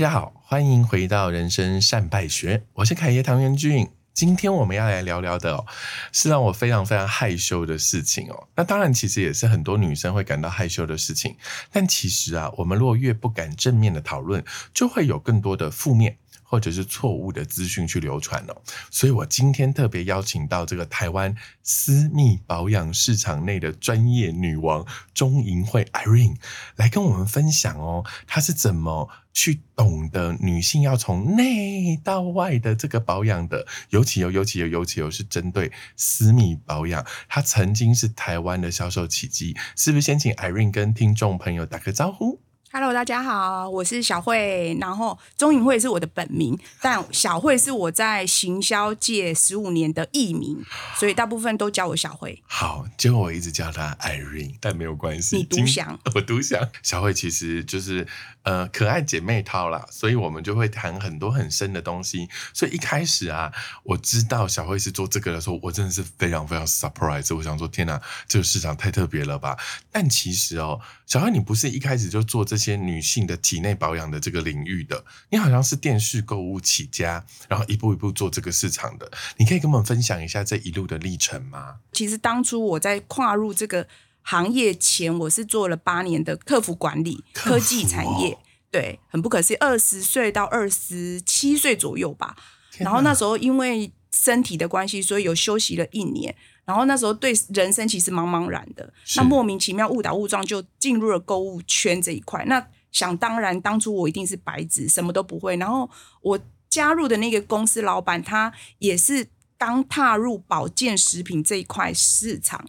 大家好，欢迎回到人生善败学，我是凯爷唐元俊。今天我们要来聊聊的，是让我非常非常害羞的事情哦。那当然，其实也是很多女生会感到害羞的事情。但其实啊，我们若越不敢正面的讨论，就会有更多的负面。或者是错误的资讯去流传哦，所以我今天特别邀请到这个台湾私密保养市场内的专业女王钟莹慧 Irene 来跟我们分享哦，她是怎么去懂得女性要从内到外的这个保养的，尤其有尤其有尤其有是针对私密保养，她曾经是台湾的销售奇迹，是不是？先请 Irene 跟听众朋友打个招呼。Hello，大家好，我是小慧，然后钟颖慧是我的本名，但小慧是我在行销界十五年的艺名，所以大部分都叫我小慧。好，结果我一直叫她 Irene，但没有关系，你独享，我独享。小慧其实就是呃可爱姐妹淘啦，所以我们就会谈很多很深的东西。所以一开始啊，我知道小慧是做这个的时候，我真的是非常非常 surprise。我想说，天哪，这个市场太特别了吧？但其实哦，小慧你不是一开始就做这。些女性的体内保养的这个领域的，你好像是电视购物起家，然后一步一步做这个市场的，你可以跟我们分享一下这一路的历程吗？其实当初我在跨入这个行业前，我是做了八年的客服管理，科技产业，对，很不可思议，二十岁到二十七岁左右吧。然后那时候因为身体的关系，所以有休息了一年。然后那时候对人生其实茫茫然的，那莫名其妙误打误撞就进入了购物圈这一块。那想当然，当初我一定是白纸，什么都不会。然后我加入的那个公司老板，他也是刚踏入保健食品这一块市场，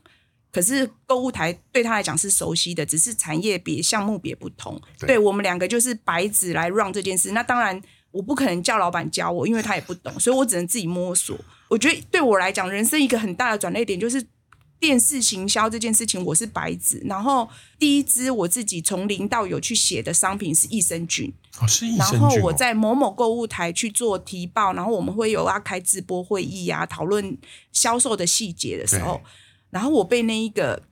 可是购物台对他来讲是熟悉的，只是产业别、项目别不同。对我们两个就是白纸来 run 这件事。那当然。我不可能叫老板教我，因为他也不懂，所以我只能自己摸索。我觉得对我来讲，人生一个很大的转捩点就是电视行销这件事情，我是白纸。然后第一支我自己从零到有去写的商品是益生菌，哦，是益生菌。然后我在某某购物台去做提报，然后我们会有要开直播会议啊，讨论销售的细节的时候，然后我被那一个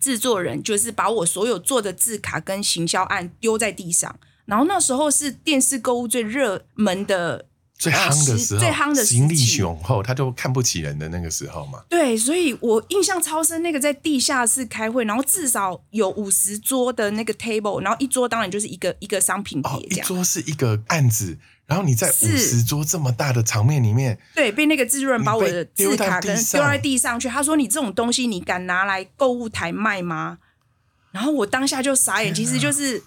制作人就是把我所有做的字卡跟行销案丢在地上。然后那时候是电视购物最热门的、最夯的时候，最夯的时力雄厚，他就看不起人的那个时候嘛。对，所以我印象超深，那个在地下室开会，然后至少有五十桌的那个 table，然后一桌当然就是一个一个商品碟，一桌是一个案子，然后你在五十桌这么大的场面里面，对，被那个制作人把我的字卡跟丢在地上去，他说：“你这种东西你敢拿来购物台卖吗？”然后我当下就傻眼，其实就是。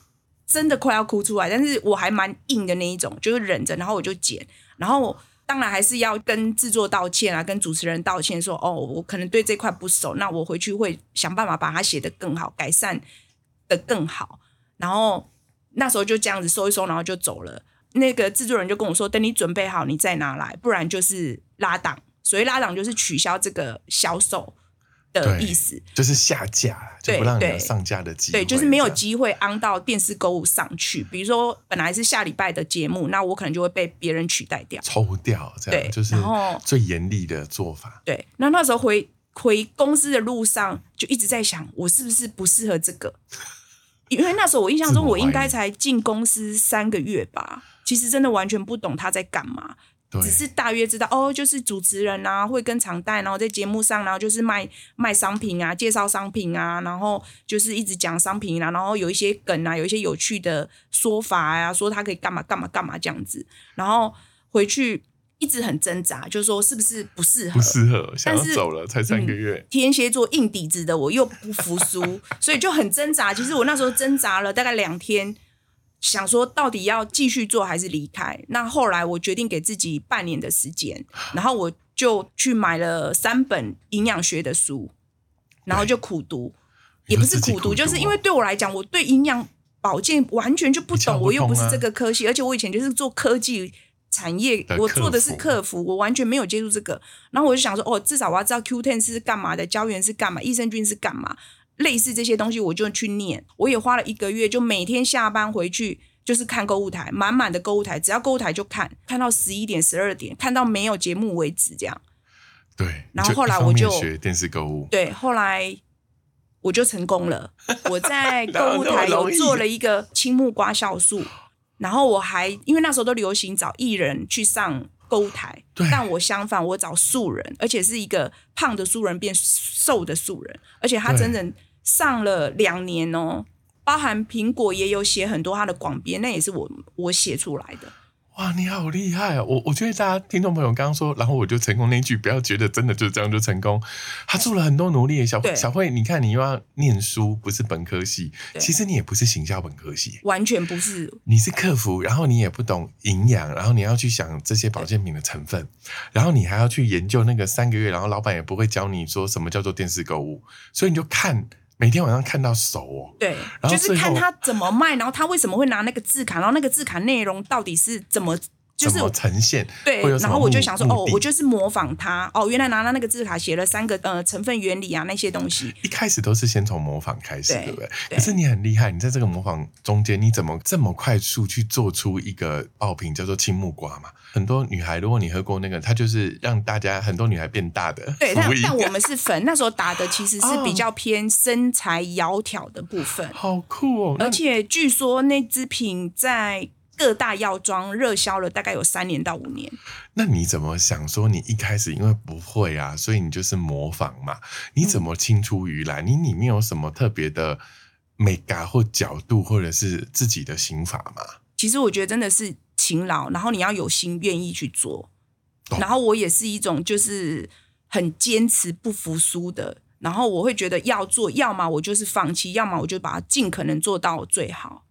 真的快要哭出来，但是我还蛮硬的那一种，就是忍着，然后我就剪，然后当然还是要跟制作道歉啊，跟主持人道歉，说哦，我可能对这块不熟，那我回去会想办法把它写得更好，改善的更好。然后那时候就这样子收一收，然后就走了。那个制作人就跟我说，等你准备好，你再拿来，不然就是拉档。所以拉档就是取消这个销售。的意思就是下架，就不让你上架的机会。对，就是没有机会安到电视购物上去。比如说，本来是下礼拜的节目，那我可能就会被别人取代掉，抽掉。这样就是最严厉的做法。对，那那时候回回公司的路上，就一直在想，我是不是不适合这个？因为那时候我印象中，我应该才进公司三个月吧，其实真的完全不懂他在干嘛。只是大约知道哦，就是主持人啊，会跟常带，然后在节目上，然后就是卖卖商品啊，介绍商品啊，然后就是一直讲商品啊，然后有一些梗啊，有一些有趣的说法呀，说他可以干嘛干嘛干嘛这样子，然后回去一直很挣扎，就说是不是不适合？不适合，想要走了，才三个月。天蝎座硬底子的我又不服输，所以就很挣扎。其实我那时候挣扎了大概两天。想说到底要继续做还是离开？那后来我决定给自己半年的时间，然后我就去买了三本营养学的书，然后就苦读，也不是苦读，就是因为对我来讲，我对营养保健完全就不懂，我又不是这个科系，而且我以前就是做科技产业，我做的是客服，我完全没有接触这个。然后我就想说，哦，至少我要知道 Q ten 是干嘛的，胶原是干嘛，益生菌是干嘛。类似这些东西，我就去念。我也花了一个月，就每天下班回去就是看购物台，满满的购物台，只要购物台就看，看到十一点、十二点，看到没有节目为止，这样。对。然后后来我就学电视购物。对，后来我就成功了。我在购物台有做了一个青木瓜酵素，然后我还因为那时候都流行找艺人去上购物台，但我相反，我找素人，而且是一个胖的素人变瘦的素人，而且他对整整上了两年哦，包含苹果也有写很多他的广编，那也是我我写出来的。哇，你好厉害啊！我我觉得大家听众朋友刚刚说，然后我就成功那一句，不要觉得真的就这样就成功。他做了很多努力，小对小慧，你看你又要念书，不是本科系，其实你也不是行销本科系，完全不是你是客服，然后你也不懂营养，然后你要去想这些保健品的成分，然后你还要去研究那个三个月，然后老板也不会教你说什么叫做电视购物，所以你就看每天晚上看到熟哦。对，然后后就是看他怎么卖，然后他为什么会拿那个字卡，然后那个字卡内容到底是怎么，就是呈现？对然后我就想说，哦，我就是模仿他，哦，原来拿到那个字卡写了三个呃成分原理啊那些东西，一开始都是先从模仿开始，对对不对？对可是你很厉害，你在这个模仿中间，你怎么这么快速去做出一个爆品叫做青木瓜嘛？很多女孩，如果你喝过那个，它就是让大家很多女孩变大的对，但但我们是粉，那时候打的其实是哦比较偏身材窈窕的部分，好酷哦！而且据说那支品在各大药妆热销了大概有三年到五年。那你怎么想说？你一开始因为不会啊，所以你就是模仿嘛？你怎么青出于蓝？你里面有什么特别的美感或角度，或者是自己的心法吗？其实我觉得真的是勤劳，然后你要有心，愿意去做。懂然后我也是一种就是很坚持不服输的，然后我会觉得要做，要么我就是放弃，要么我就把它尽可能做到最好。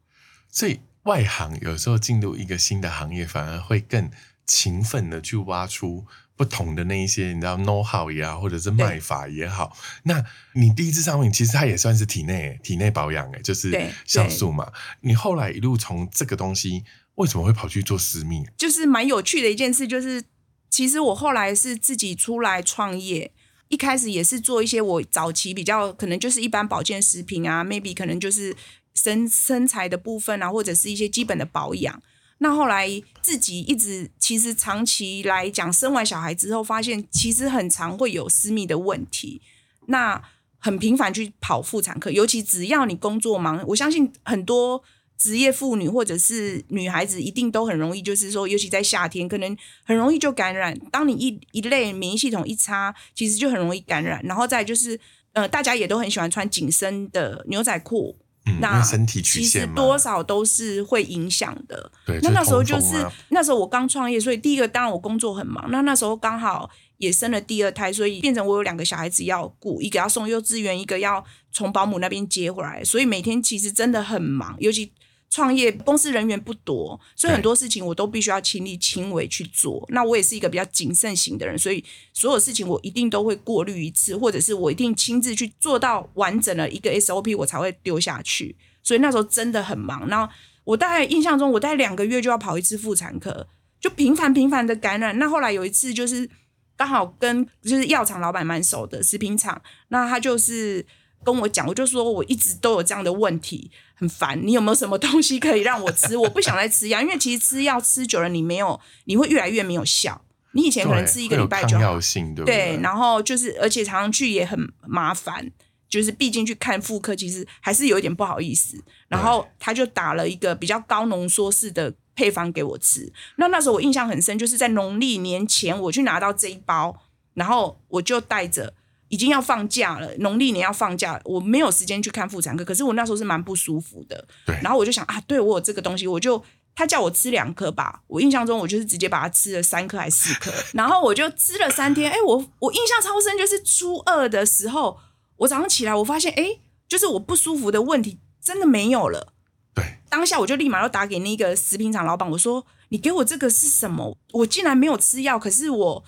所以外行有时候进入一个新的行业，反而会更勤奋的去挖出不同的那一些，你知道 know how 也好，或者是卖法也好。那你第一支商品其实它也算是体内体内保养，哎，就是酵素嘛。你后来一路从这个东西，为什么会跑去做私密？就是蛮有趣的一件事，就是其实我后来是自己出来创业，一开始也是做一些我早期比较可能就是一般保健食品啊，maybe 可能就是身身材的部分啊，或者是一些基本的保养。那后来自己一直其实长期来讲，生完小孩之后，发现其实很常会有私密的问题。那很频繁去跑妇产科，尤其只要你工作忙，我相信很多职业妇女或者是女孩子一定都很容易，就是说，尤其在夏天，可能很容易就感染。当你一一类免疫系统一差，其实就很容易感染。然后再就是，呃，大家也都很喜欢穿紧身的牛仔裤，嗯，那身体曲其实线，多少都是会影响的。对，那那时候就是那时候我刚创业，所以第一个当然我工作很忙。那那时候刚好也生了第二胎，所以变成我有两个小孩子要顾，一个要送幼稚园，一个要从保姆那边接回来，所以每天其实真的很忙，尤其。创业公司人员不多，所以很多事情我都必须要亲力亲为去做。那我也是一个比较谨慎型的人，所以所有事情我一定都会过滤一次，或者是我一定亲自去做到完整的一个 SOP，我才会丢下去。所以那时候真的很忙。然后我大概印象中，我大概两个月就要跑一次妇产科，就频繁频繁的感染。那后来有一次就是刚好跟就是药厂老板蛮熟的食品厂，那他就是跟我讲，我就说我一直都有这样的问题，很烦。你有没有什么东西可以让我吃？我不想再吃药，因为其实吃药吃久了，你没有，你会越来越没有效。你以前可能吃一个礼拜就药，性，对对，对？然后就是，而且常常去也很麻烦，就是毕竟去看妇科，其实还是有一点不好意思。然后他就打了一个比较高浓缩式的配方给我吃。那那时候我印象很深，就是在农历年前我去拿到这一包，然后我就带着。已经要放假了，农历年要放假，我没有时间去看妇产科。可是我那时候是蛮不舒服的，对然后我就想啊，对我有这个东西，我就他叫我吃两颗吧，我印象中我就是直接把它吃了三颗还是四颗，然后我就吃了三天，哎，我我印象超深，就是初二的时候，我早上起来，我发现哎，就是我不舒服的问题真的没有了。对，当下我就立马要打给那个食品厂老板，我说：“你给我这个是什么？我竟然没有吃药，可是我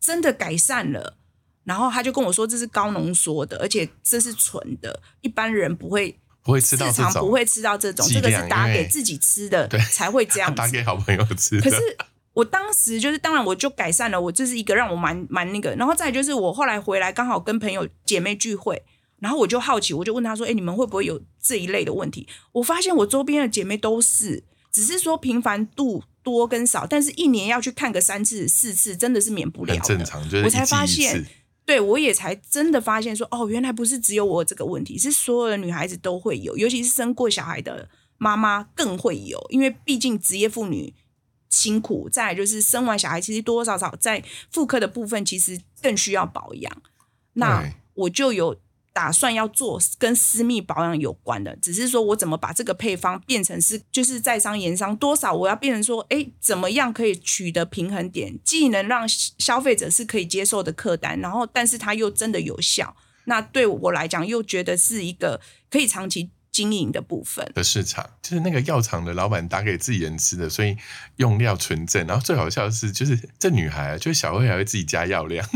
真的改善了。”然后他就跟我说：“这是高浓缩的，而且这是纯的，一般人不会不会吃到这种，市场不会吃到这种，剂这个是打给自己吃的才会这样打子。给好朋友吃的。可是我当时就是，当然我就改善了，我这是一个让我蛮蛮那个，然后再就是我后来回来刚好跟朋友姐妹聚会，然后我就好奇，我就问她说：“哎、你们会不会有这一类的问题？”我发现我周边的姐妹都是，只是说频繁度多跟少，但是一年要去看个三次四次，真的是免不了的。正常，就是我才发现次。对我也才真的发现说，哦，原来不是只有我这个问题，是所有的女孩子都会有，尤其是生过小孩的妈妈更会有，因为毕竟职业妇女辛苦，再来就是生完小孩，其实多多少少在妇科的部分，其实更需要保养。那我就有打算要做跟私密保养有关的，只是说我怎么把这个配方变成是就是在商言商，多少我要变成说，哎，怎么样可以取得平衡点，既能让消费者是可以接受的客单，然后但是它又真的有效，那对我来讲又觉得是一个可以长期经营的部分。的市场，就是那个药厂的老板打给自己人吃的，所以用料纯正。然后最好笑的是，就是这女孩啊，就是小慧还会自己加药量，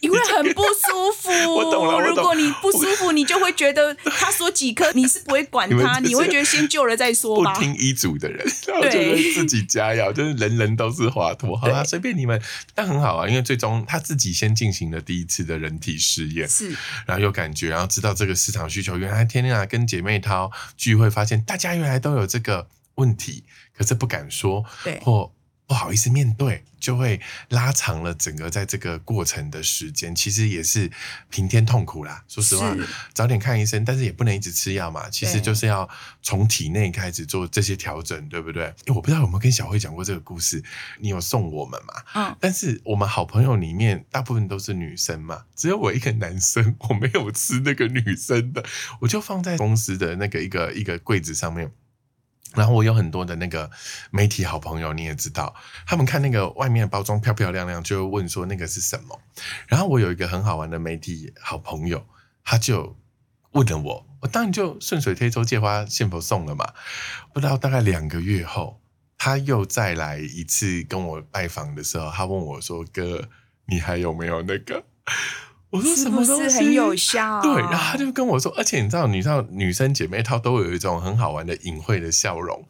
因为很不舒服。我懂了懂如果你不舒服，你就会觉得他说几颗，你是不会管他，你会觉得先救了再说不吧。听医嘱的人，然后就对是自己加药，就是人人都是华佗。好啦，对随便你们，但很好啊，因为最终他自己先进行了第一次的人体试验，是然后有感觉，然后知道这个市场需求，原来天天啊跟姐妹淘聚会，发现大家原来都有这个问题，可是不敢说，对或不好意思面对，就会拉长了整个在这个过程的时间，其实也是平添痛苦啦。说实话，早点看医生，但是也不能一直吃药嘛，其实就是要从体内开始做这些调整，对不对？诶我不知道有没有跟小慧讲过这个故事，你有送我们嘛？嗯，但是我们好朋友里面大部分都是女生嘛，只有我一个男生，我没有吃那个女生的，我就放在公司的那个一个一个柜子上面。然后我有很多的那个媒体好朋友，你也知道，他们看那个外面的包装漂漂亮亮，就会问说那个是什么。然后我有一个很好玩的媒体好朋友，他就问了我，我当然就顺水推舟借花献佛送了嘛。不知道大概两个月后，他又再来一次跟我拜访的时候，他问我说：“哥，你还有没有那个？”我说：“什么东西？”是很有效？对，然后他就跟我说，而且你知道，你知道女生姐妹她都有一种很好玩的隐晦的笑容。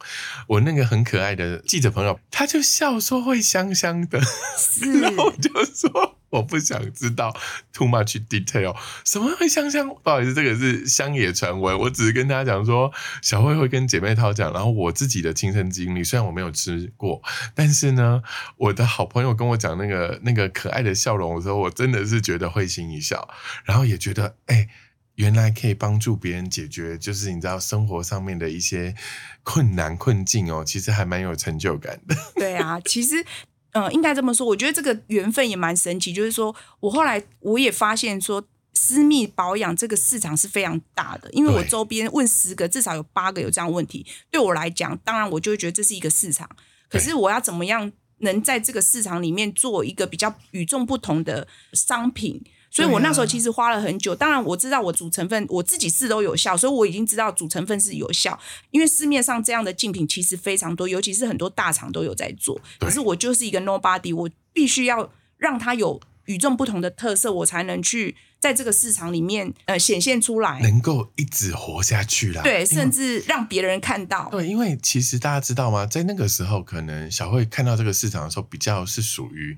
我那个很可爱的记者朋友，他就笑说会香香的，是 然后我就说我不想知道 too much detail，什么会香香？不好意思，这个是乡野传闻，我只是跟大家讲说，小慧会跟姐妹淘讲，然后我自己的亲身经历，虽然我没有吃过，但是呢，我的好朋友跟我讲那个那个可爱的笑容的时候，我真的是觉得会心一笑，然后也觉得哎。原来可以帮助别人解决，就是你知道生活上面的一些困难困境哦，其实还蛮有成就感的。对啊，其实。嗯，应该这么说，我觉得这个缘分也蛮神奇。就是说我后来我也发现说，私密保养这个市场是非常大的，因为我周边问十个，至少有八个有这样问题。对我来讲，当然我就会觉得这是一个市场。可是我要怎么样能在这个市场里面做一个比较与众不同的商品？所以我那时候其实花了很久。当然我知道我主成分我自己试都有效，所以我已经知道主成分是有效。因为市面上这样的竞品其实非常多，尤其是很多大厂都有在做。可是我就是一个 nobody，我必须要让它有与众不同的特色，我才能去在这个市场里面呃显现出来。能够一直活下去啦。对，甚至让别人看到。对，因为其实大家知道吗？在那个时候，可能小慧看到这个市场的时候，比较是属于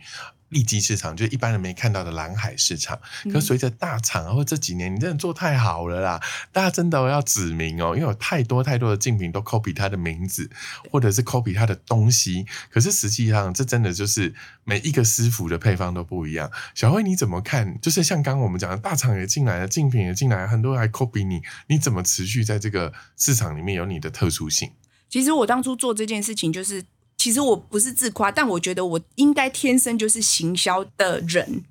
利基市场，就是一般人没看到的蓝海市场。可随着大厂啊，或这几年你真的做太好了啦，大家真的要指明哦，因为有太多太多的竞品都 copy 它的名字，或者是 copy 它的东西。可是实际上，这真的就是每一个师傅的配方都不一样。小慧你怎么看？就是像刚刚我们讲的，大厂也进来了，竞品也进来了，很多人还 copy 你，你怎么持续在这个市场里面有你的特殊性？其实我当初做这件事情，就是其实我不是自夸，但我觉得我应该天生就是行销的人，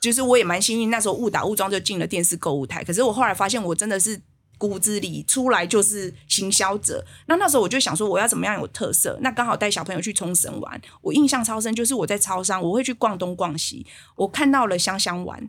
就是我也蛮幸运，那时候误打误撞就进了电视购物台。可是我后来发现，我真的是骨子里出来就是行销者。那那时候我就想说，我要怎么样有特色？那刚好带小朋友去冲绳玩，我印象超深，就是我在超商，我会去逛东逛西，我看到了香香丸，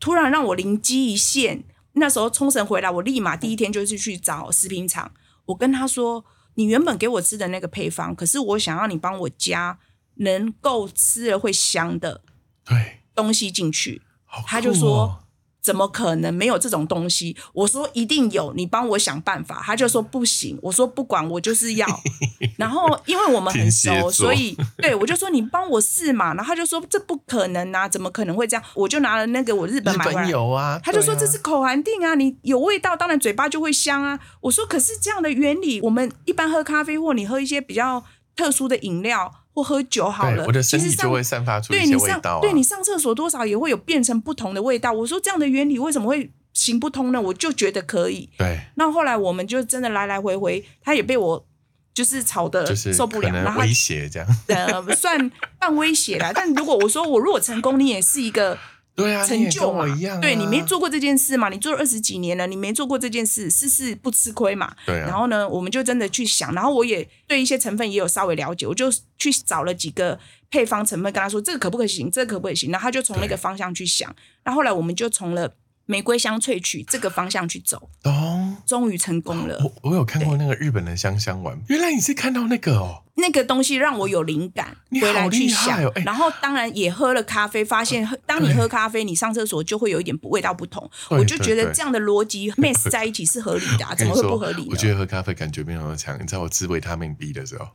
突然让我灵机一现。那时候冲绳回来，我立马第一天就是去找食品厂，我跟他说。你原本给我吃的那个配方，可是我想要你帮我加能够吃了会香的对，东西进去。他就说哦怎么可能没有这种东西？我说一定有，你帮我想办法。他就说不行，我说不管，我就是要。然后因为我们很熟，所以对我就说你帮我试嘛。然后他就说这不可能啊，怎么可能会这样？我就拿了那个我日本买回来。有啊，他就说这是口含定啊，你有味道，当然嘴巴就会香啊。我说可是这样的原理，我们一般喝咖啡或你喝一些比较特殊的饮料或喝酒好了，我的身其实就会散发出一对你上些味道啊。对你上厕所多少也会有变成不同的味道。我说这样的原理为什么会行不通呢？我就觉得可以。对，那后来我们就真的来来回回，他也被我就是吵得受不了，然后威胁这样。呃算 半威胁啦。但如果我说我如果成功，你也是一个对啊，成就嘛，我一样、啊，对你没做过这件事嘛？你做了二十几年了，你没做过这件事，事事不吃亏嘛。对啊然后呢，我们就真的去想，然后我也对一些成分也有稍微了解，我就去找了几个配方成分，跟他说这个可不可以行，这个可不可以行，然后他就从那个方向去想。然后后来我们就从了玫瑰香萃取这个方向去走，哦。终于成功了。我我有看过那个日本的香香丸，原来你是看到那个哦，那个东西让我有灵感，你回来去想害哦哎，然后当然也喝了咖啡，发现喝当你喝咖啡，你上厕所就会有一点味道不同，对我就觉对对得这样的逻辑 mix 在一起是合理的啊，怎么会不合理呢？我觉得喝咖啡感觉没有那么强。你知道我吃维他命 B 的时候，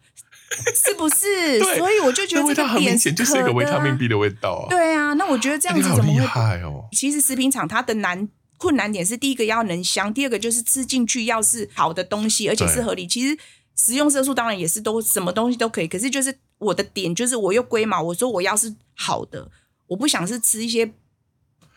是不是？所以我就觉那味道得这个点很明显就是一个维他命 B 的。味道啊。对啊，那我觉得这样子怎么会？害哦！其实食品厂它的难困难点是第一个要能香，第二个就是吃进去要是好的东西，而且是合理。其实食用色素当然也是都什么东西都可以，可是就是我的点就是我又归毛，我说我要是好的，我不想是吃一些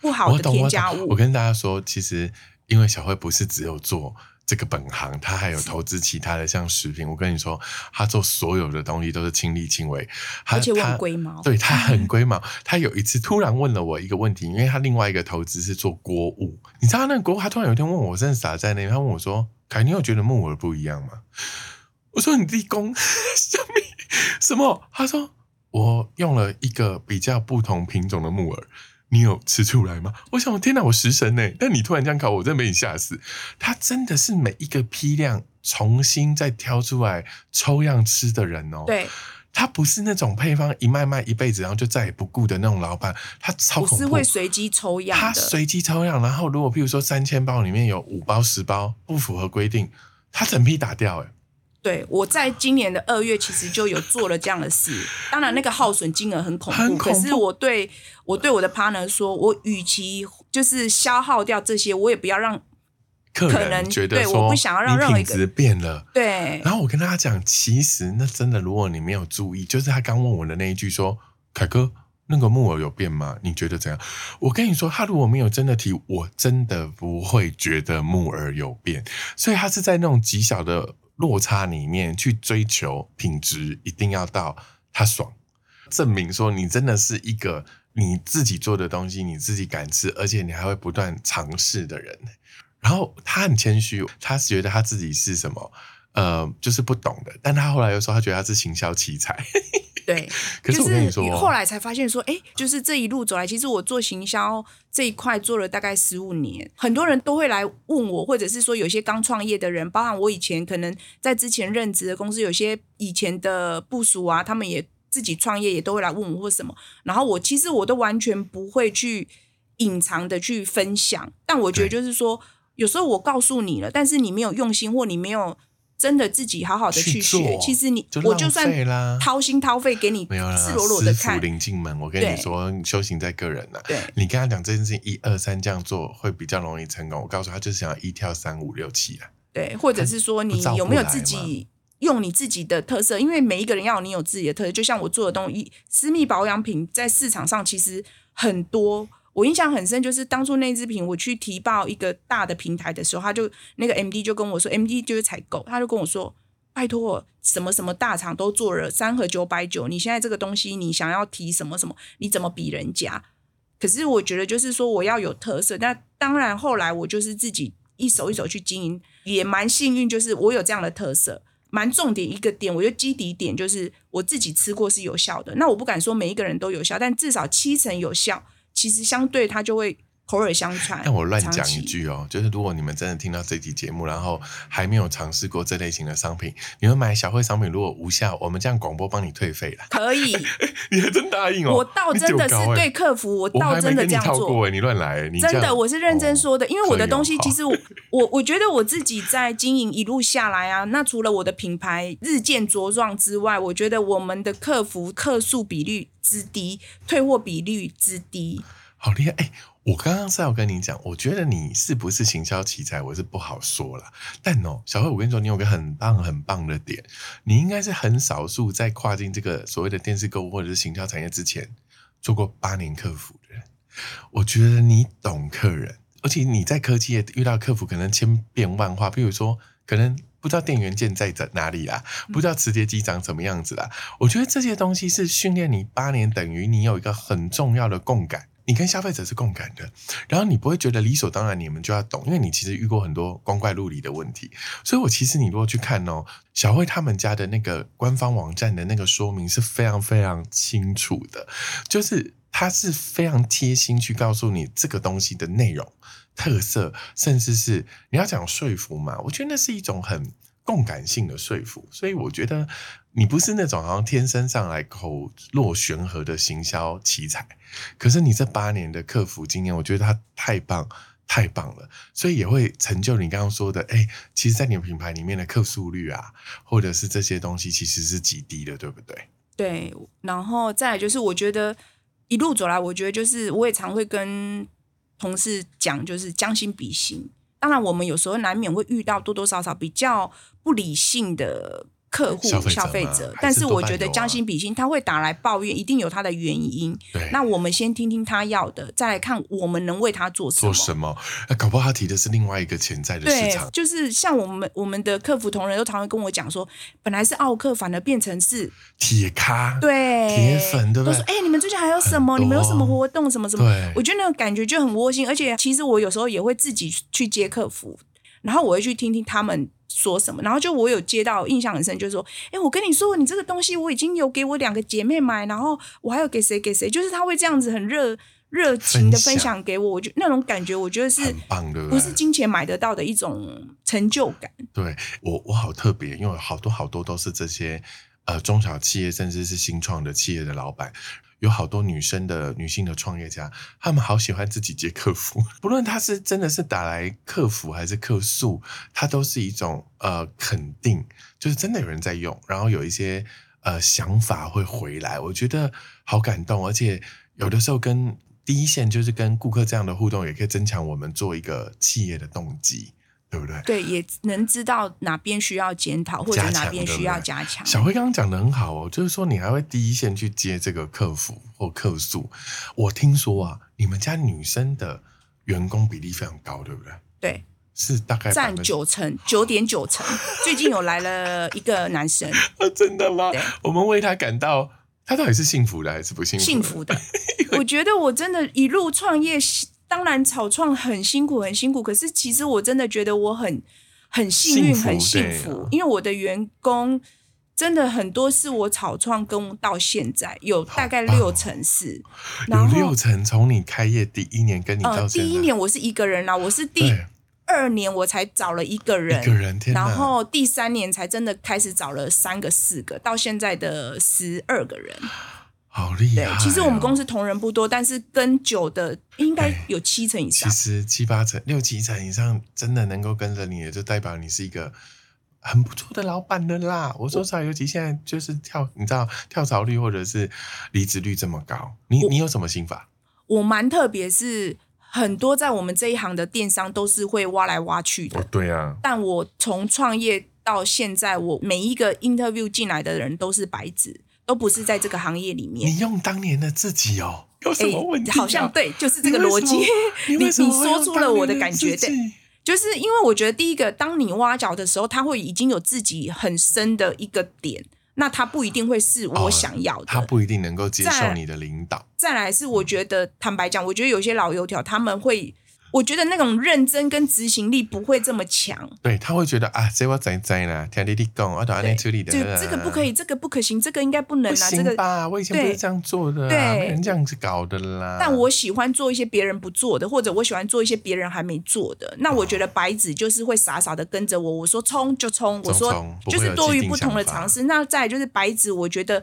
不好的添加物。我物。跟大家说，其实因为小慧不是只有做这个本行，他还有投资其他的像食品。我跟你说，他做所有的东西都是亲力亲为，她而且我很她龟毛对他很龟毛。他有一次突然问了我一个问题，因为他另外一个投资是做锅物，你知道那个锅物，他突然有一天问我，我真的傻在那边，她问我说：“凯，你有觉得木耳不一样吗？”我说：“你立功什么什么？”他说：“我用了一个比较不同品种的木耳。”你有吃出来吗？我想，天哪，我食神呢！但你突然这样考我，真的被你吓死。他真的是每一个批量重新再挑出来抽样吃的人哦。，对，他不是那种配方一卖卖一辈子，然后就再也不顾的那种老板，他超恐怖。我是会随机抽样的。他随机抽样，然后如果譬如说三千包里面有五包十包不符合规定，他整批打掉。哎，对，我在今年的二月其实就有做了这样的事。当然，那个耗损金额很恐怖，恐怖可是我对我对我的 partner 说，我与其就是消耗掉这些，我也不要让客可能人觉得对我不想要让任何一个变了。对然后我跟大家讲，其实那真的，如果你没有注意，就是他刚问我的那一句说：“凯哥，那个木耳有变吗？你觉得怎样？”我跟你说，他如果没有真的提，我真的不会觉得木耳有变。所以他是在那种极小的落差里面去追求品质，一定要到他爽，证明说你真的是一个你自己做的东西，你自己敢吃，而且你还会不断尝试的人。然后他很谦虚，他觉得他自己是什么，呃，就是不懂的。但他后来又说，他觉得他是行销奇才。对，可是我跟你说，就是后来才发现说，哎，就是这一路走来，其实我做行销这一块做了大概十五年，很多人都会来问我，或者是说有些刚创业的人，包含我以前可能在之前任职的公司，有些以前的部署啊，他们也自己创业，也都会来问我或什么，然后我其实我都完全不会去隐藏的去分享，但我觉得就是说，有时候我告诉你了，但是你没有用心，或你没有。真的自己好好的去去学，做其实你就我就算掏心掏肺给你赤裸裸的看，领进门。我跟你对说，修行在个人呐、对你跟他讲这件事情一二三这样做会比较容易成功。我告诉他，就是想要一跳三五六七啊。对，或者是说你有没有自己用你自己的特色？因为每一个人要有你有自己的特色，就像我做的东西，私密保养品在市场上其实很多。我印象很深，就是当初那支品我去提报一个大的平台的时候，他就那个 M D 就跟我说，M D 就是采购，他就跟我说，拜托，什么什么大厂都做了三盒九百九，你现在这个东西你想要提什么什么，你怎么比人家？可是我觉得就是说我要有特色，那当然后来我就是自己一手一手去经营，也蛮幸运，就是我有这样的特色。蛮重点一个点，我觉得基底点就是我自己吃过是有效的。那我不敢说每一个人都有效，但至少七成有效，其实相对它就会口耳相传。但我乱讲一，句哦，就是如果你们真的听到这期节目，然后还没有尝试过这类型的商品，你们买小慧商品如果无效，我们这样广播帮你退费了。可以，你还真答应哦？我倒真的是对客服，我倒真的这样做。哎，你乱来欸，你真的，我是认真说的，因为我的东西其实我 我我觉得我自己在经营一路下来啊，那除了我的品牌日渐茁壮之外，我觉得我们的客服客诉比率之低，退货比率之低，好厉害！哎、我刚刚是要跟你讲，我觉得你是不是行销奇才，我是不好说啦。但哦，小慧，我跟你说，你有个很棒很棒的点，你应该是很少数在跨进这个所谓的电视购物或者是行销产业之前，做过八年客服的人。我觉得你懂客人。而且你在科技业遇到客服可能千变万化，比如说可能不知道电源键在在哪里啦，不知道磁碟机长什么样子啦。我觉得这些东西是训练你八年，等于你有一个很重要的共感。你跟消费者是共感的，然后你不会觉得理所当然你们就要懂，因为你其实遇过很多光怪陆离的问题。所以我其实你如果去看哦，小慧他们家的那个官方网站的那个说明是非常非常清楚的，就是它是非常贴心去告诉你这个东西的内容、特色，甚至是你要讲说服嘛，我觉得那是一种很。共感性的说服，所以我觉得你不是那种好像天生上来口若悬河的行销奇才，可是你这八年的客服经验，我觉得他太棒太棒了，所以也会成就你刚刚说的，哎，其实，在你的品牌里面的客诉率啊，或者是这些东西，其实是极低的，对不对？对，然后再来就是，我觉得一路走来，我觉得就是我也常会跟同事讲，就是将心比心。当然，我们有时候难免会遇到多多少少比较不理性的。客户消费者，但是我觉得将心比心，他会打来抱怨，一定有他的原因。对，那我们先听听他要的，再来看我们能为他做什么。做什么？那搞不好他提的是另外一个潜在的市场。就是像我们我们的客服同仁都常会跟我讲说，本来是奥客，反而变成是铁咖，对，铁粉，对不对？都说哎，你们最近还有什么？你们有什么活动？什么什么？我觉得那种感觉就很窝心。而且其实我有时候也会自己去接客服，然后我会去听听他们。说什么？然后就我有接到印象很深，就是说，哎，我跟你说，你这个东西我已经有给我两个姐妹买，然后我还有给谁给谁，就是他会这样子很热热情的分享给我，我就那种感觉，我觉得是很棒的，不是金钱买得到的一种成就感。对我，我好特别，因为好多好多都是这些呃中小企业，甚至是新创的企业的老板。有好多女生的女性的创业家，她们好喜欢自己接客服，不论他是真的是打来客服还是客诉，他都是一种呃肯定，就是真的有人在用，然后有一些呃想法会回来，我觉得好感动，而且有的时候跟第一线就是跟顾客这样的互动，也可以增强我们做一个企业的动机。对不对？对，也能知道哪边需要检讨，或者哪边需要加强。小辉刚刚讲的很好哦，就是说你还会第一线去接这个客服或客诉。我听说啊，你们家女生的员工比例非常高，对不对？对，是大概占九成，九点九成。最近有来了一个男生，真的吗？我们为他感到，他到底是幸福的还是不幸福？幸福的。我觉得我真的一路创业。当然，草创很辛苦，很辛苦。可是，其实我真的觉得我很很幸运，很幸福，因为我的员工真的很多，是我草创跟到现在有大概六成是，有六成从你开业第一年跟你到第一年我是一个人啦，我是第二年我才找了一个人，一个人，然后第三年才真的开始找了三个、四个，到现在的十二个人。好厉害！其实我们公司同仁不多，但是跟酒的应该有七成以上。其实七八成、六七成以上，真的能够跟着你的，就代表你是一个很不错的老板的啦。我说实话，尤其现在就是跳，你知道跳槽率或者是离职率这么高，你你有什么心法？我蛮特别，是很多在我们这一行的电商都是会挖来挖去的。对啊，但我从创业到现在，我每一个 interview 进来的人都是白纸。都不是在这个行业里面。你用当年的自己哦，有什么问题？好像对，就是这个逻辑。你你说出了我的感觉，对，就是因为我觉得第一个，当你挖角的时候，他会已经有自己很深的一个点，那他不一定会是我想要的，他不一定能够接受你的领导。再来是，我觉得坦白讲，我觉得有些老油条他们会。我觉得那种认真跟执行力不会这么强。对他会觉得啊，这我怎怎啦，听弟弟讲，我都按你处理的。就这个不可以，这个不可行，这个应该不能啊。这个吧，我以前不是这样做的，对，没人这样子搞的啦。但我喜欢做一些别人不做的，或者我喜欢做一些别人还没做的。那我觉得白纸就是会傻傻的跟着我，我说冲就冲，我说就是多于不同的尝试。那再就是白纸，我觉得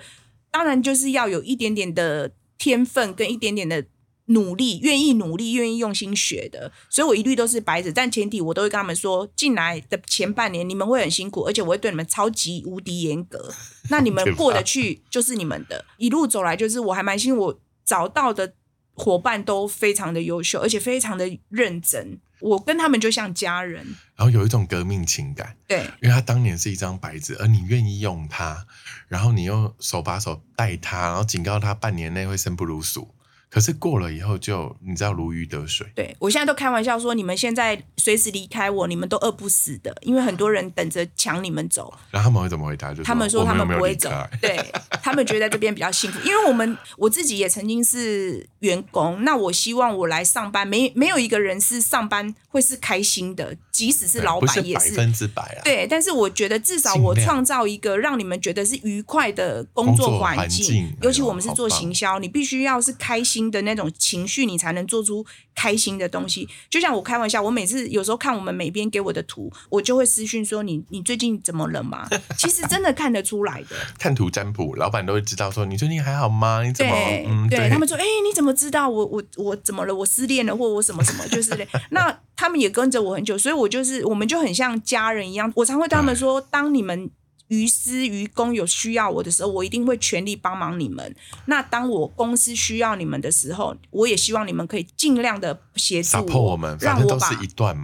当然就是要有一点点的天分跟一点点的。努力，愿意努力，愿意用心学的，所以我一律都是白纸。但前提我都会跟他们说，进来的前半年你们会很辛苦，而且我会对你们超级无敌严格。那你们过得去就是你们的。一路走来，就是我还蛮幸运，我找到的伙伴都非常的优秀，而且非常的认真。我跟他们就像家人，然后有一种革命情感。对，因为他当年是一张白纸，而你愿意用它，然后你又手把手带他，然后警告他半年内会生不如鼠。可是过了以后就你知道如鱼得水，对我现在都开玩笑说，你们现在随时离开我，你们都饿不死的，因为很多人等着抢你们走。然后他们会怎么回答？就他们说他们不会走，对他们觉得在这边比较幸福，因为我们我自己也曾经是员工，那我希望我来上班，没没有一个人是上班会是开心的，即使是老板也是百分之百啊。对，但是我觉得至少我创造一个让你们觉得是愉快的工作环境，尤其我们是做行销，你必须要是开心的那种情。绪，你才能做出开心的东西。就像我开玩笑，我每次有时候看我们每边给我的图，我就会私讯说：“你你最近怎么了嘛？” 其实真的看得出来的。看图占卜，老板都会知道说你最近还好吗？你怎么？嗯，对他们说：“哎，你怎么知道我我我怎么了？我失恋了，或我什么什么？”就是 那他们也跟着我很久，所以我就是我们就很像家人一样。我常会对他们说：“当你们。”于私于公有需要我的时候，我一定会全力帮忙你们。那当我公司需要你们的时候，我也希望你们可以尽量的协助我们，让我把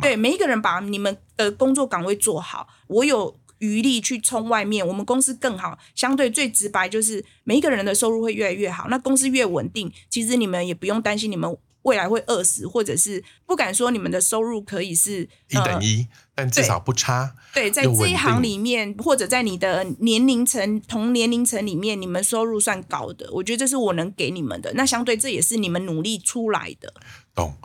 对每一个人把你们的工作岗位做好。我有余力去冲外面，我们公司更好。相对最直白就是每一个人的收入会越来越好。那公司越稳定，其实你们也不用担心你们。未来会饿死，或者是不敢说你们的收入可以是一等一，但至少不差。对，在这一行里面，或者在你的年龄层同年龄层里面，你们收入算高的，我觉得这是我能给你们的。那相对这也是你们努力出来的。懂？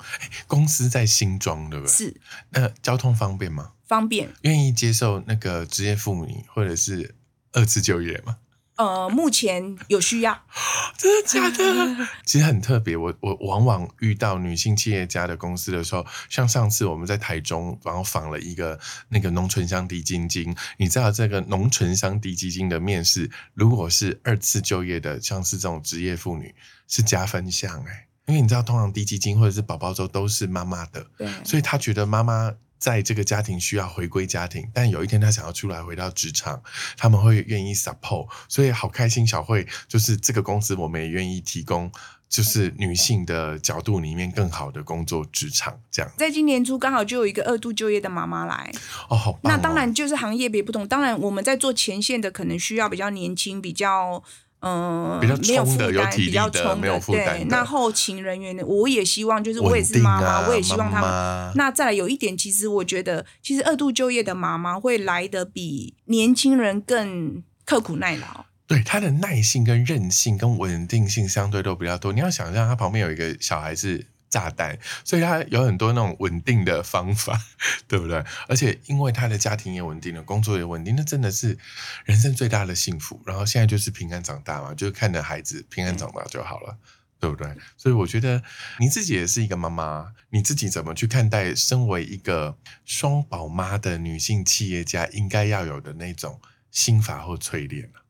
公司在新庄，对不对？是。那交通方便吗？方便。愿意接受那个职业妇女或者是二次就业吗？呃，目前有需要，真的假的？其实很特别。我我往往遇到女性企业家的公司的时候，像上次我们在台中，然后访了一个那个农村乡低基金。你知道这个农村乡低基金的面试，如果是二次就业的，像是这种职业妇女，是加分项哎。因为你知道，通常低基金或者是宝宝粥都是妈妈的，对，所以他觉得妈妈。在这个家庭需要回归家庭，但有一天他想要出来回到职场，他们会愿意 support，所以好开心。小慧就是这个公司，我们也愿意提供，就是女性的角度里面更好的工作职场这样。在今年初刚好就有一个二度就业的妈妈来，哦，好，那当然就是行业别不同，当然我们在做前线的可能需要比较年轻，比较。嗯，比较冲的，有体力的，没有负担那后勤人员呢？我也希望，就是我也是妈妈，我也希望他们。那再来有一点，其实我觉得，其实二度就业的妈妈会来的比年轻人更刻苦耐劳。对，他的耐性、跟韧性、跟稳定性相对都比较多。你要想象，他旁边有一个小孩是。炸弹，所以他有很多那种稳定的方法，对不对？而且因为他的家庭也稳定了，工作也稳定，那真的是人生最大的幸福。然后现在就是平安长大嘛，就是看着孩子平安长大就好了，对不对？所以我觉得你自己也是一个妈妈，你自己怎么去看待身为一个双宝妈的女性企业家应该要有的那种心法或淬炼呢？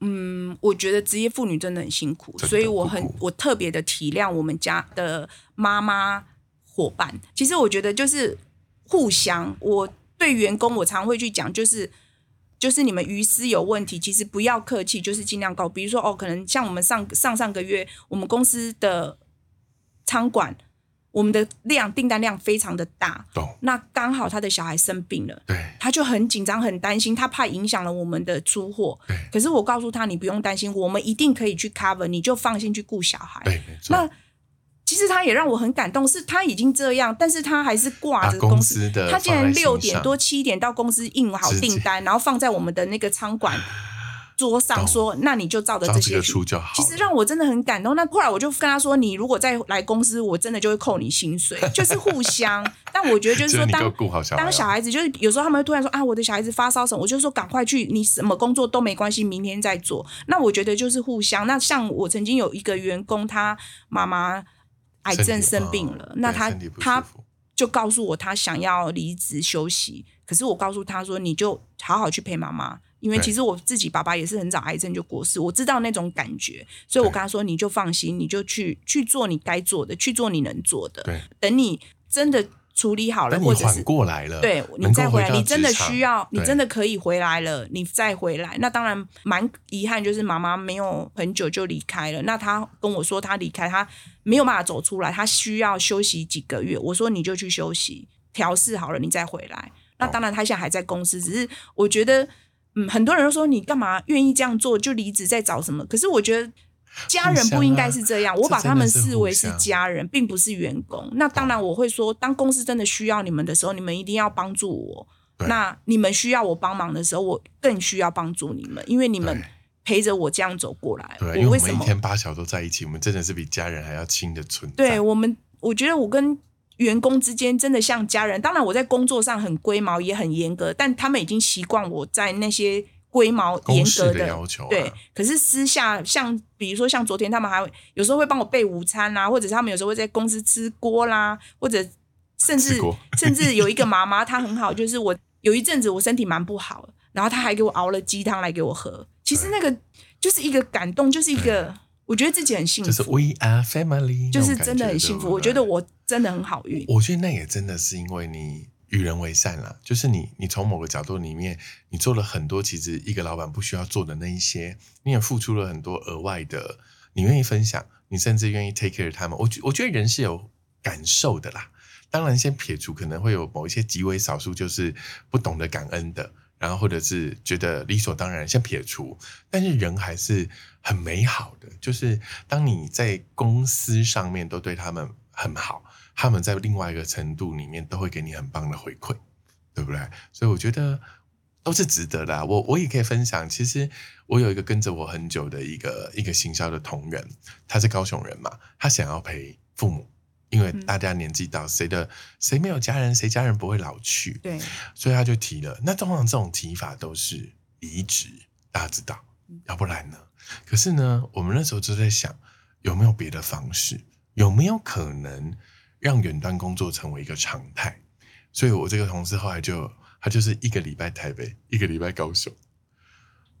嗯，我觉得职业妇女真的很辛苦，所以我很我特别的体谅我们家的妈妈伙伴。其实我觉得就是互相，我对员工我常会去讲，就是就是你们鱼私有问题，其实不要客气，就是尽量告。比如说哦，可能像我们上上上个月，我们公司的仓管。我们的量订单量非常的大，那刚好他的小孩生病了，对，他就很紧张很担心，他怕影响了我们的出货。可是我告诉他，你不用担心，我们一定可以去 cover，你就放心去顾小孩。对，那其实他也让我很感动，是他已经这样，但是他还是挂着公司的，他竟然六点多七点到公司印好订单，然后放在我们的那个仓管。桌上说，那你就照着这些出就好。其实让我真的很感动。那后来我就跟他说，你如果再来公司，我真的就会扣你薪水，就是互相。但我觉得就是说，当当小孩子，就是有时候他们会突然说啊，我的小孩子发烧什么，我就说赶快去，你什么工作都没关系，明天再做。那我觉得就是互相。那像我曾经有一个员工，他妈妈癌症生病了，那他他就告诉我他想要离职休息，可是我告诉他说，你就好好去陪妈妈。因为其实我自己爸爸也是很早癌症就过世，我知道那种感觉，所以我跟他说：“你就放心，你就去去做你该做的，去做你能做的。等你真的处理好了，或者是过来了，对你再回来，你真的需要，你真的可以回来了，你再回来。那当然蛮遗憾，就是妈妈没有很久就离开了。那他跟我说，他离开他没有办法走出来，他需要休息几个月。我说你就去休息，调试好了你再回来。那当然他现在还在公司，只是我觉得。嗯，很多人都说你干嘛愿意这样做就离职再找什么？可是我觉得家人不应该是这样，啊我把他们视为是家人，并不是员工。那当然，我会说，当公司真的需要你们的时候，你们一定要帮助我。那你们需要我帮忙的时候，我更需要帮助你们，因为你们陪着我这样走过来。对，因为我们一我为什么？天八小都在一起，我们真的是比家人还要亲的存在。对我们，我觉得我跟员工之间真的像家人。当然，我在工作上很龟毛，也很严格，但他们已经习惯我在那些龟毛严格的要求啊对，可是私下像比如说像昨天他们还会有时候会帮我备午餐啦，或者是他们有时候会在公司吃锅啦，或者甚至甚至有一个妈妈她很好，就是我有一阵子我身体蛮不好，然后她还给我熬了鸡汤来给我喝。其实那个就是一个感动，就是一个我觉得自己很幸福，就是 We are family，就是真的很幸福。我觉得我真的很好运。我觉得那也真的是因为你与人为善了，就是你你从某个角度里面，你做了很多其实一个老板不需要做的那一些，你也付出了很多额外的，你愿意分享，你甚至愿意 take care 他们。我觉我觉得人是有感受的啦。当然，先撇除可能会有某一些极为少数就是不懂得感恩的，然后或者是觉得理所当然，先撇除。但是人还是很美好的，就是当你在公司上面都对他们很好，他们在另外一个程度里面都会给你很棒的回馈，对不对？所以我觉得都是值得的啊、我我也可以分享，其实我有一个跟着我很久的一个一个行销的同仁，他是高雄人嘛，他想要陪父母。因为大家年纪到，谁的谁没有家人，谁家人不会老去，对，所以他就提了。那通常这种提法都是离职，大家知道，要不然呢？可是呢，我们那时候就在想，有没有别的方式？有没有可能让远端工作成为一个常态？所以我这个同事后来就，他就是一个礼拜台北，一个礼拜高雄。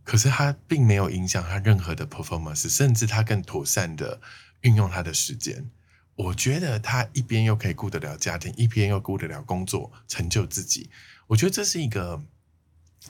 可是他并没有影响他任何的 performance，甚至他更妥善的运用他的时间。我觉得他一边又可以顾得了家庭，一边又顾得了工作，成就自己。我觉得这是一个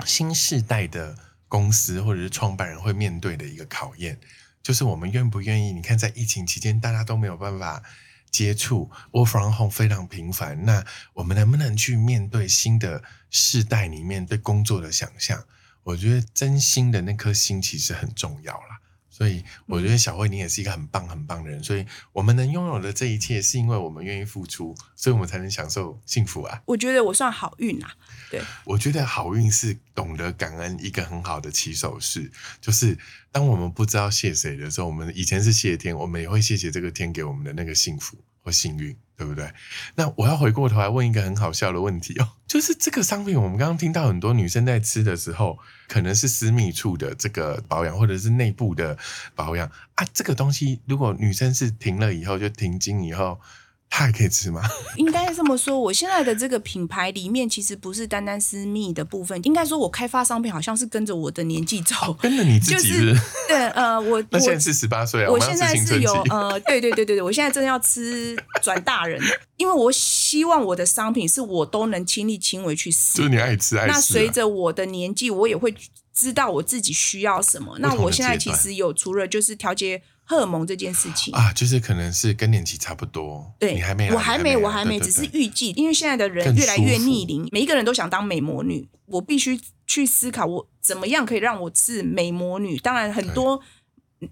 新时代的公司或者是创办人会面对的一个考验，就是我们愿不愿意？你看，在疫情期间，大家都没有办法接触，work from home 非常频繁，那我们能不能去面对新的世代里面对工作的想象？我觉得真心的那颗心其实很重要啦。所以我觉得小慧你也是一个很棒很棒的人，所以我们能拥有的这一切，是因为我们愿意付出，所以我们才能享受幸福啊！我觉得我算好运啊。对，我觉得好运是懂得感恩一个很好的起手式，就是当我们不知道谢谁的时候，我们以前是谢天，我们也会谢谢这个天给我们的那个幸福我幸运，对不对？那我要回过头来问一个很好笑的问题哦，就是这个商品，我们刚刚听到很多女生在吃的时候，可能是私密处的这个保养，或者是内部的保养啊，这个东西如果女生是停了以后就停经以后，她还可以吃吗？应该这么说，我现在的这个品牌里面，其实不是单单私密的部分，应该说我开发商品好像是跟着我的年纪走。跟着你自己就是是？对，呃，我我 那现在是十八岁啊，我现在是有呃，对对对对对，我现在真的要吃转大人，因为我希望我的商品是我都能亲力亲为去试就是。你爱吃爱吃、啊。那随着我的年纪，我也会知道我自己需要什么。那我现在其实有除了就是调节荷尔蒙这件事情。啊，就是可能是更年期差不多，对，你还没来，我还没，我还没，只是预计，因为现在的人越来越逆龄，每一个人都想当美魔女，我必须去思考我怎么样可以让我是美魔女。当然，很多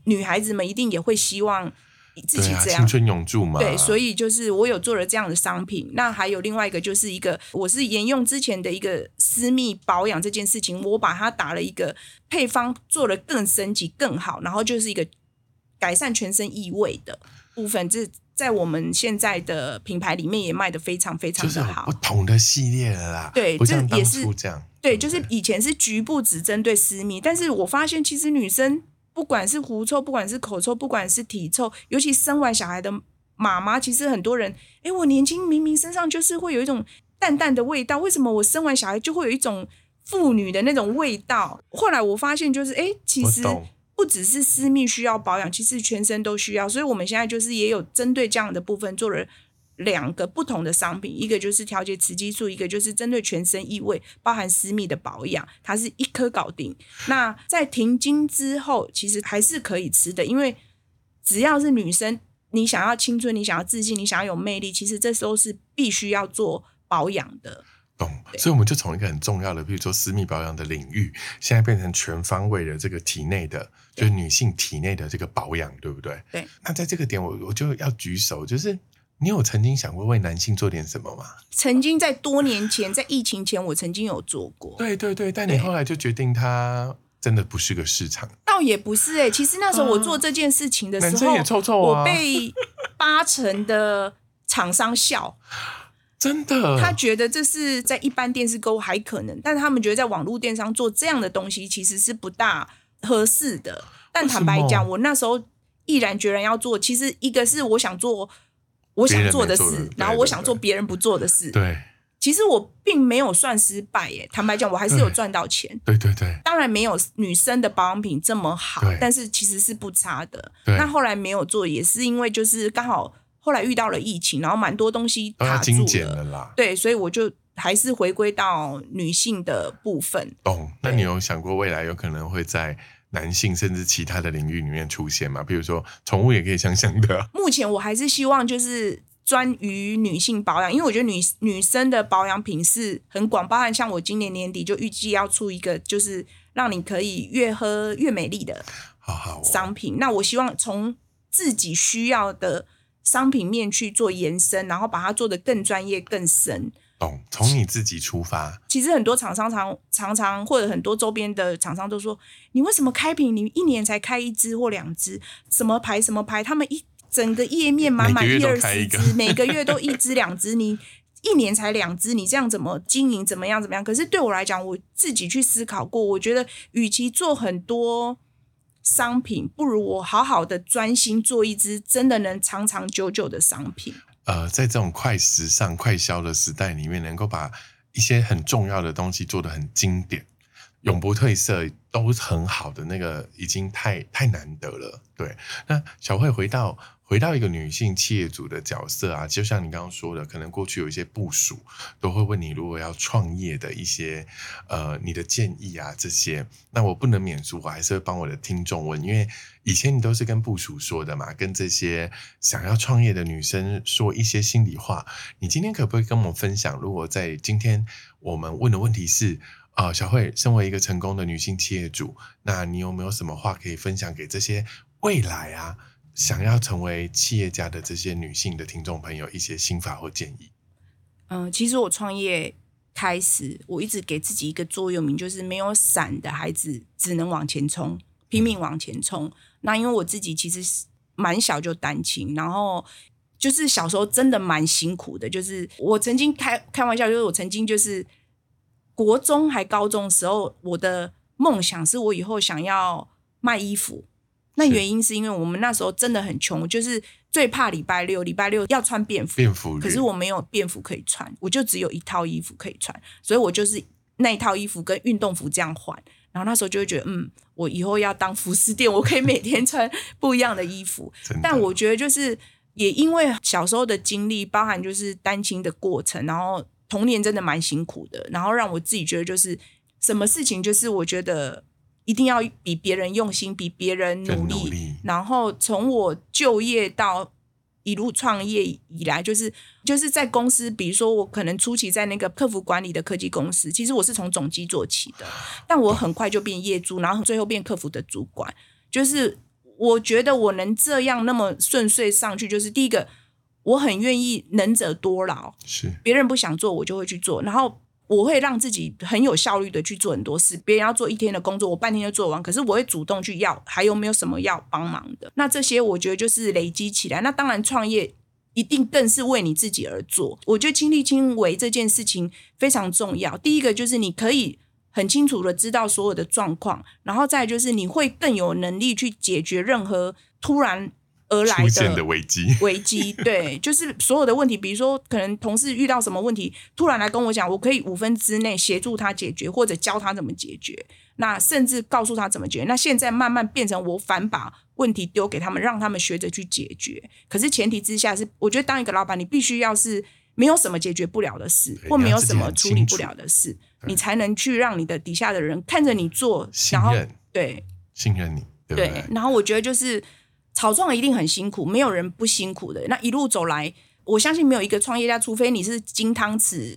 女孩子们一定也会希望自己这样青春永驻嘛，对，所以以就是我有做了这样的商品。那还有另外一个，就是一个我是沿用之前的一个私密保养这件事情，我把它打了一个配方，做了更升级、更好，然后就是一个改善全身异味的部分。这在我们现在的品牌里面也卖的非常非常的好就是不。同的系列了啦，对这也是这样，对，就是以前是局部只针对私密，但是我发现其实女生不管是狐臭，不管是口臭，不管是体臭，尤其生完小孩的妈妈，其实很多人，诶，我年轻明明身上就是会有一种淡淡的味道，为什么我生完小孩就会有一种妇女的那种味道？后来我发现就是，诶，其实不只是私密需要保养，其实全身都需要，所以我们现在就是也有针对这样的部分做了。两个不同的商品，一个就是调节雌激素，一个就是针对全身异味，包含私密的保养，它是一颗搞定。那在停经之后，其实还是可以吃的，因为只要是女生，你想要青春，你想要自信，你想要有魅力，其实这时候是必须要做保养的。懂，所以我们就从一个很重要的，比如说私密保养的领域，现在变成全方位的这个体内的，就是女性体内的这个保养，对不对？对。那在这个点，我我就要举手，就是你有曾经想过为男性做点什么吗？曾经在多年前，在疫情前，我曾经有做过。对对对，但你后来就决定它真的不是个市场。倒也不是哎，其实那时候我做这件事情的时候，男生也臭臭啊，我被八成的厂商笑。真的，他觉得这是在一般电视购物还可能，但是他们觉得在网络电商做这样的东西其实是不大合适的。但坦白讲，我那时候毅然决然要做，其实一个是我想做我想做的事，然后我想做别人不做的事。对，其实我并没有算失败耶。坦白讲，我还是有赚到钱。对对对，当然没有女生的保养品这么好，但是其实是不差的。那后来没有做，也是因为就是刚好。后来遇到了疫情，然后蛮多东西卡住了啦，对，所以我就还是回归到女性的部分。懂？那你有想过未来有可能会在男性甚至其他的领域里面出现吗？比如说宠物也可以想想的。目前我还是希望就是专于女性保养，因为我觉得女女生的保养品是很广，包含像我今年年底就预计要出一个，就是让你可以越喝越美丽的商品。那我希望从自己需要的。商品面去做延伸，然后把它做得更专业、更深。懂，从你自己出发。其实很多厂商常常常或者很多周边的厂商都说：“你为什么开瓶？你一年才开一支或两支？什么牌？什么牌？他们一整个页面满满一二十支，每个月都一支两支，你一年才两支，你这样怎么经营？怎么样？怎么样？”可是对我来讲，我自己去思考过，我觉得与其做很多。商品不如我好好的专心做一支真的能长长久久的商品。呃，在这种快时尚、快销的时代里面，能够把一些很重要的东西做得很经典、永不褪色，都很好的那个，已经太太难得了。对，那小慧回到。回到一个女性企业主的角色啊，就像你刚刚说的，可能过去有一些部署都会问你，如果要创业的一些呃你的建议啊这些，那我不能免俗，我还是会帮我的听众问，因为以前你都是跟部署说的嘛，跟这些想要创业的女生说一些心里话。你今天可不可以跟我们分享，如果在今天我们问的问题是啊，小慧，身为一个成功的女性企业主，那你有没有什么话可以分享给这些未来啊？想要成为企业家的这些女性的听众朋友，一些心法或建议。嗯，其实我创业开始，我一直给自己一个座右铭，就是没有伞的孩子只能往前冲，拼命往前冲。那因为我自己其实蛮小就单亲，然后就是小时候真的蛮辛苦的。就是我曾经开开玩笑，就是我曾经就是国中还高中时候，我的梦想是我以后想要卖衣服。那原因是因为我们那时候真的很穷，就是最怕礼拜六，礼拜六要穿便服，便服。可是我没有便服可以穿，我就只有一套衣服可以穿，所以我就是那一套衣服跟运动服这样换。然后那时候就会觉得，嗯，我以后要当服饰店，我可以每天穿不一样的衣服。但我觉得就是也因为小时候的经历，包含就是单亲的过程，然后童年真的蛮辛苦的，然后让我自己觉得就是什么事情，就是我觉得。一定要比别人用心，比别人努力。然后从我就业到一路创业以来，就是就是在公司，比如说我可能初期在那个客服管理的科技公司，其实我是从总机做起的，但我很快就变业主，然后最后变客服的主管。就是我觉得我能这样那么顺遂上去，就是第一个，我很愿意能者多劳，是别人不想做，我就会去做，然后。我会让自己很有效率的去做很多事，别人要做一天的工作，我半天就做完。可是我会主动去要，还有没有什么要帮忙的？那这些我觉得就是累积起来。那当然，创业一定更是为你自己而做。我觉得亲力亲为这件事情非常重要。第一个就是你可以很清楚的知道所有的状况，然后再就是你会更有能力去解决任何突然。而来的危机，危机对，就是所有的问题，比如说可能同事遇到什么问题，突然来跟我讲，我可以五分之内协助他解决，或者教他怎么解决，那甚至告诉他怎么解决。那现在慢慢变成我反把问题丢给他们，让他们学着去解决。可是前提之下是，我觉得当一个老板，你必须要是没有什么解决不了的事，或没有什么处理不了的事，你才能去让你的底下的人看着你做，然后对信任你，对，然后我觉得就是。草创一定很辛苦，没有人不辛苦的。那一路走来，我相信没有一个创业家，除非你是金汤匙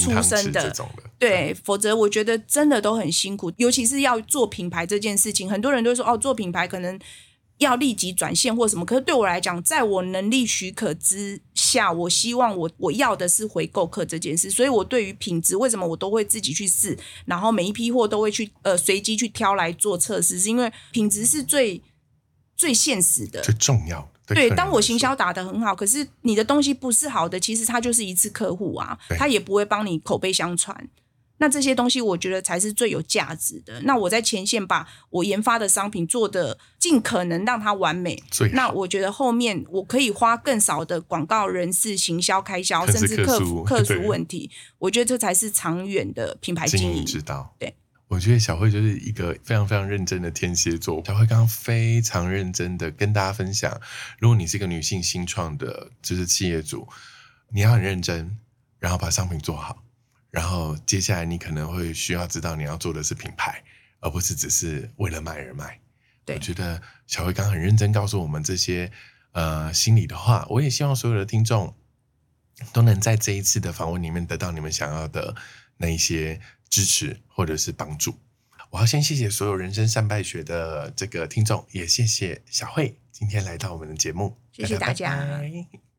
出身的的，对，否则我觉得真的都很辛苦，尤其是要做品牌这件事情，很多人都说哦，做品牌可能要立即转线或什么，可是对我来讲，在我能力许可之下，我希望我我要的是回购客这件事，所以我对于品质为什么我都会自己去试，然后每一批货都会去呃随机去挑来做测试，是因为品质是最最现实的，最重要的。对，当我行销打得很好，可是你的东西不是好的，其实他就是一次客户啊对，他也不会帮你口碑相传。那这些东西，我觉得才是最有价值的。那我在前线把我研发的商品做的尽可能让它完美，那我觉得后面我可以花更少的广告、人事、行销开销，甚至克客服客对服问题。我觉得这才是长远的品牌经经营营。之道。对，我觉得小慧就是一个非常非常认真的天蝎座。小慧刚刚非常认真的跟大家分享，如果你是一个女性新创的，就是企业主，你要很认真，然后把商品做好，然后接下来你可能会需要知道你要做的是品牌，而不是只是为了卖而卖。对我觉得小慧刚刚很认真告诉我们这些呃心里的话，我也希望所有的听众都能在这一次的访问里面得到你们想要的那一些支持或者是帮助。我要先谢谢所有人生善败学的这个听众，也谢谢小慧今天来到我们的节目，谢谢大家拜拜